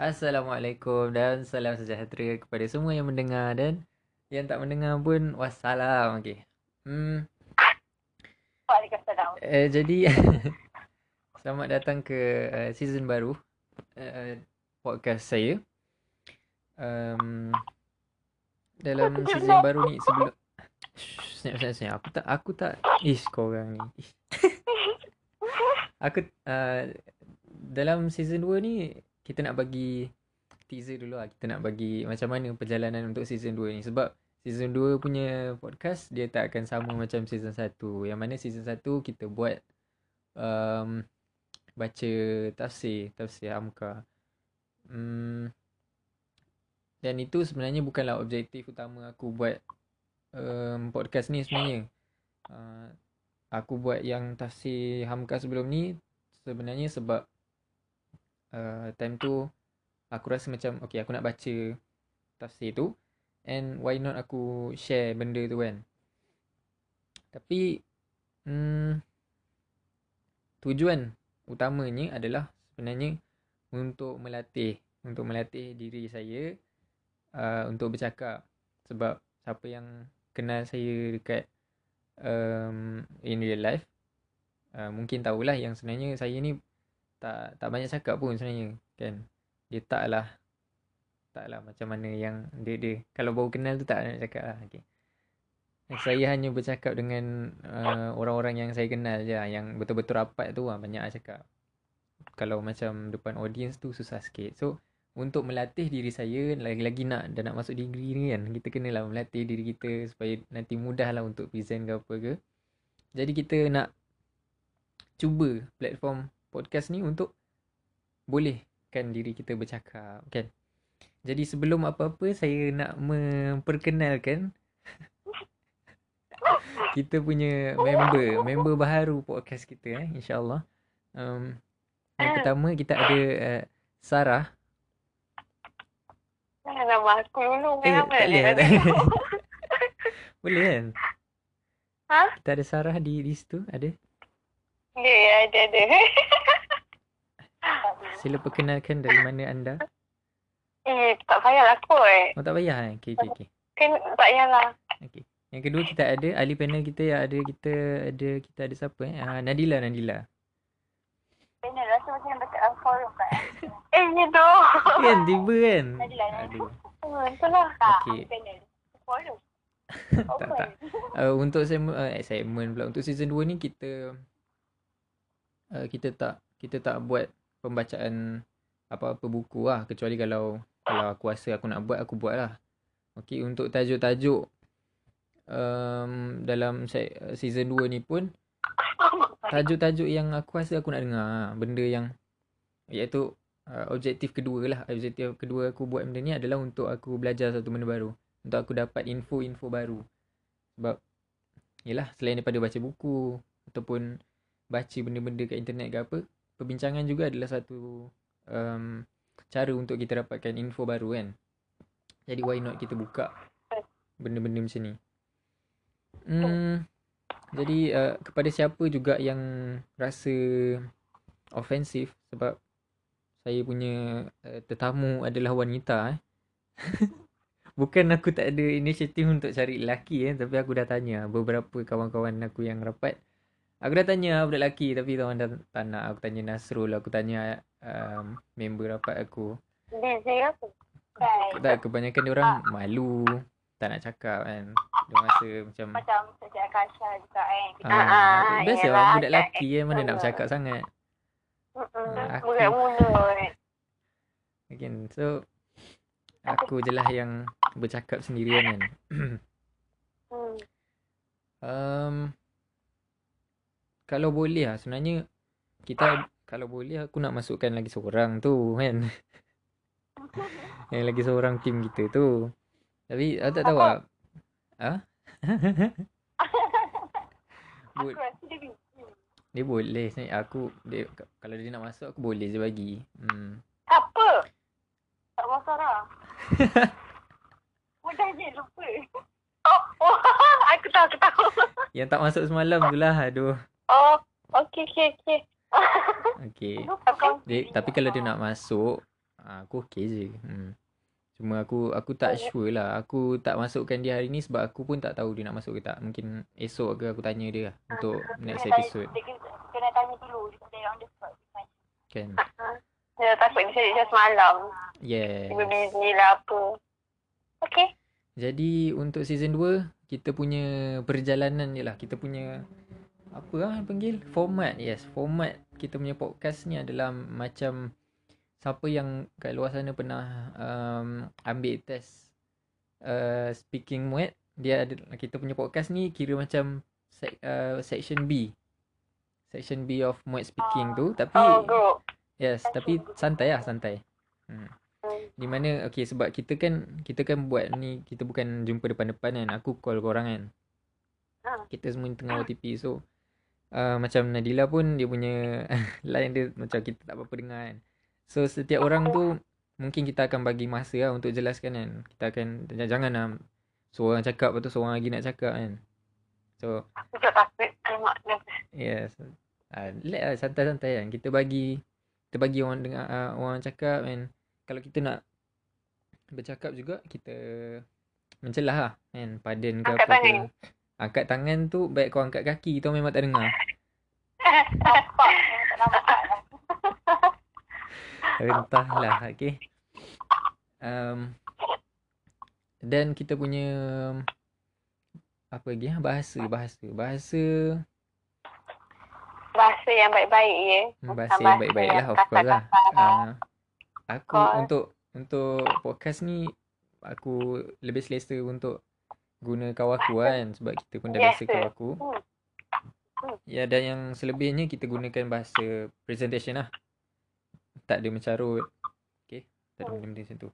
Assalamualaikum dan salam sejahtera kepada semua yang mendengar dan yang tak mendengar pun wassalam. Okey. Hmm. Waalaikumsalam. Uh, jadi selamat datang ke uh, season baru uh, podcast saya. Um, dalam season baru ni sebelum Shh, Senyap senyap senyap Aku tak Aku tak Ish kau orang ni. Aku uh, Dalam season 2 ni Kita nak bagi Teaser dulu lah. Kita nak bagi Macam mana perjalanan Untuk season 2 ni. Sebab Season 2 punya podcast Dia tak akan sama Macam season 1 Yang mana season 1 Kita buat um, Baca Tafsir Tafsir Hamka hmm, Dan itu sebenarnya Bukanlah objektif utama Aku buat um, Podcast ni sebenarnya. Uh, Aku buat yang Tafsir Hamka sebelum ni Sebenarnya sebab uh, time tu aku rasa macam okay aku nak baca tafsir tu. And why not aku share benda tu kan? Tapi hmm, tujuan utamanya adalah sebenarnya untuk melatih untuk melatih diri saya uh, untuk bercakap. Sebab siapa yang kenal saya dekat um, in real life uh, mungkin tahulah yang sebenarnya saya ni tak tak banyak cakap pun sebenarnya kan? Dia taklah taklah macam mana yang dia dia kalau baru kenal tu tak nak cakap lah okay. saya hanya bercakap dengan uh, orang-orang yang saya kenal je lah, yang betul-betul rapat tu lah banyak lah cakap. Kalau macam depan audience tu susah sikit. So untuk melatih diri saya lagi-lagi nak dah nak masuk degree ni kan kita kenalah melatih diri kita supaya nanti mudah lah untuk present ke apa ke. Jadi kita nak cuba platform podcast ni untuk boleh kan diri kita bercakap kan. Jadi sebelum apa-apa saya nak memperkenalkan kita punya member, member baru podcast kita eh insya-Allah. Um, yang pertama kita ada uh, Sarah. Nama aku dulu Eh, tak boleh. tak boleh. kan? Ha? Kita ada Sarah di di situ, ada. Ya, ya, ada ada. Sila perkenalkan dari mana anda. Eh, tak payahlah kot. Oh tak payah eh. Okey okey okey. Kan tak payahlah. Okey. Yang kedua kita ada ahli panel kita yang ada kita ada kita ada siapa eh? Ah, Nadila Nadila. Benar rasa macam uh, forum kan. eh, ni tu. Kan tiba kan? Nadila, Nadila. Hmm, itulah. Okey. Panel. Forum. tak tak. Uh, untuk segmen uh, segmen pula untuk season 2 ni kita uh, kita tak kita tak buat pembacaan apa-apa buku lah kecuali kalau kalau aku rasa aku nak buat aku buat lah. Okey untuk tajuk-tajuk um, dalam se- season 2 ni pun tajuk-tajuk yang aku rasa aku nak dengar ha. benda yang iaitu uh, objektif kedua lah objektif kedua aku buat benda ni adalah untuk aku belajar satu benda baru untuk aku dapat info-info baru sebab yelah selain daripada baca buku ataupun baca benda-benda kat internet ke apa perbincangan juga adalah satu um, cara untuk kita dapatkan info baru kan jadi why not kita buka benda-benda macam ni hmm, jadi uh, kepada siapa juga yang rasa ofensif sebab saya punya uh, tetamu adalah wanita eh. Bukan aku tak ada inisiatif untuk cari lelaki eh tapi aku dah tanya beberapa kawan-kawan aku yang rapat. Aku dah tanya budak lelaki tapi tuan dah tak nak. Aku tanya Nasrul, aku tanya um, member rapat aku. Busy apa? Kan. Tak kebanyakan dia orang malu, tak nak cakap kan. Dia rasa macam Macam sejak Kasha juga kan. ah, biasa yalah, lah budak lelaki eh mana nak bercakap sangat. Mm-mm. Ah, aku- Budak kan. Again, so aku je lah yang bercakap sendirian kan. Hmm. um, kalau boleh lah sebenarnya kita kalau boleh aku nak masukkan lagi seorang tu kan. yang lagi seorang tim kita tu. Tapi aku tak tahu lah. Ha? Bo- dia dia boleh sebenarnya aku dia kalau dia nak masuk aku boleh je bagi. Hmm. Apa? Tak masalah. Mudah je lupa. Oh, oh, aku tahu, aku tahu. Yang tak masuk semalam tu lah aduh. Oh, okey, okey, okey. Okay. Kau. Dia, tapi kalau dia nak masuk ah, aku okey je. Hmm. Cuma aku aku tak sure lah. Aku tak masukkan dia hari ni sebab aku pun tak tahu dia nak masuk ke tak. Mungkin esok ke aku tanya dia lah untuk next Kena episode. Tanya, kena, kena tanya dulu. Dia kata on the spot. Kan? Dia takut dia cari semalam. Yes. Dia busy lah apa. Okay. Jadi untuk season 2 kita punya perjalanan je lah. Kita punya apa lah panggil? Format. Yes, format kita punya podcast ni adalah macam siapa yang kat luar sana pernah um, ambil test uh, speaking muet dia ada kita punya podcast ni kira macam sek, uh, section B. Section B of muet speaking tu tapi Oh, yes, tapi santai lah, santai. Hmm. Di mana okay sebab kita kan kita kan buat ni kita bukan jumpa depan-depan kan. Aku call korang kan. Ha. Kita semua tengah OTP so uh, macam Nadila pun dia punya line dia macam kita tak apa-apa dengar kan. So setiap orang tu mungkin kita akan bagi masa lah untuk jelaskan kan. Kita akan jangan jangan lah seorang cakap lepas tu seorang lagi nak cakap kan. So Aku tak takut. Dia- Yes. Uh, let lah santai-santai kan. Kita bagi kita bagi orang dengar uh, orang cakap and kalau kita nak bercakap juga kita mencelah lah kan. Padan ke Angkat apa tangan. ke. Angkat tangan tu baik kau angkat kaki kita memang tak dengar. Nampak. Lah. Entahlah okay. Um, dan kita punya apa lagi ah bahasa bahasa bahasa Bahasa yang baik-baik ya. Hmm, Bukan bahasa yang baik-baik lah of course lah. Uh, aku untuk untuk podcast ni aku lebih selesa untuk guna kawaku kan sebab kita pun dah biasa sir. kawaku. Hmm. Hmm. Ya dan yang selebihnya kita gunakan bahasa presentation lah. Tak ada mencarut. Okay. Tak ada Hmm. benda-benda macam tu.